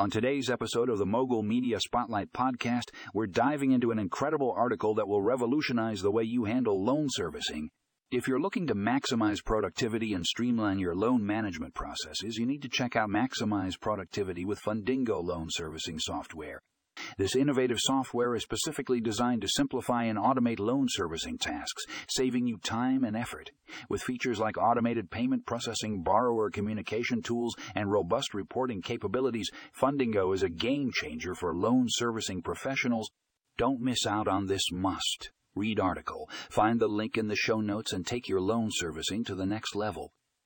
On today's episode of the Mogul Media Spotlight podcast, we're diving into an incredible article that will revolutionize the way you handle loan servicing. If you're looking to maximize productivity and streamline your loan management processes, you need to check out Maximize Productivity with Fundingo loan servicing software. This innovative software is specifically designed to simplify and automate loan servicing tasks, saving you time and effort. With features like automated payment processing, borrower communication tools, and robust reporting capabilities, Fundingo is a game changer for loan servicing professionals. Don't miss out on this must read article. Find the link in the show notes and take your loan servicing to the next level.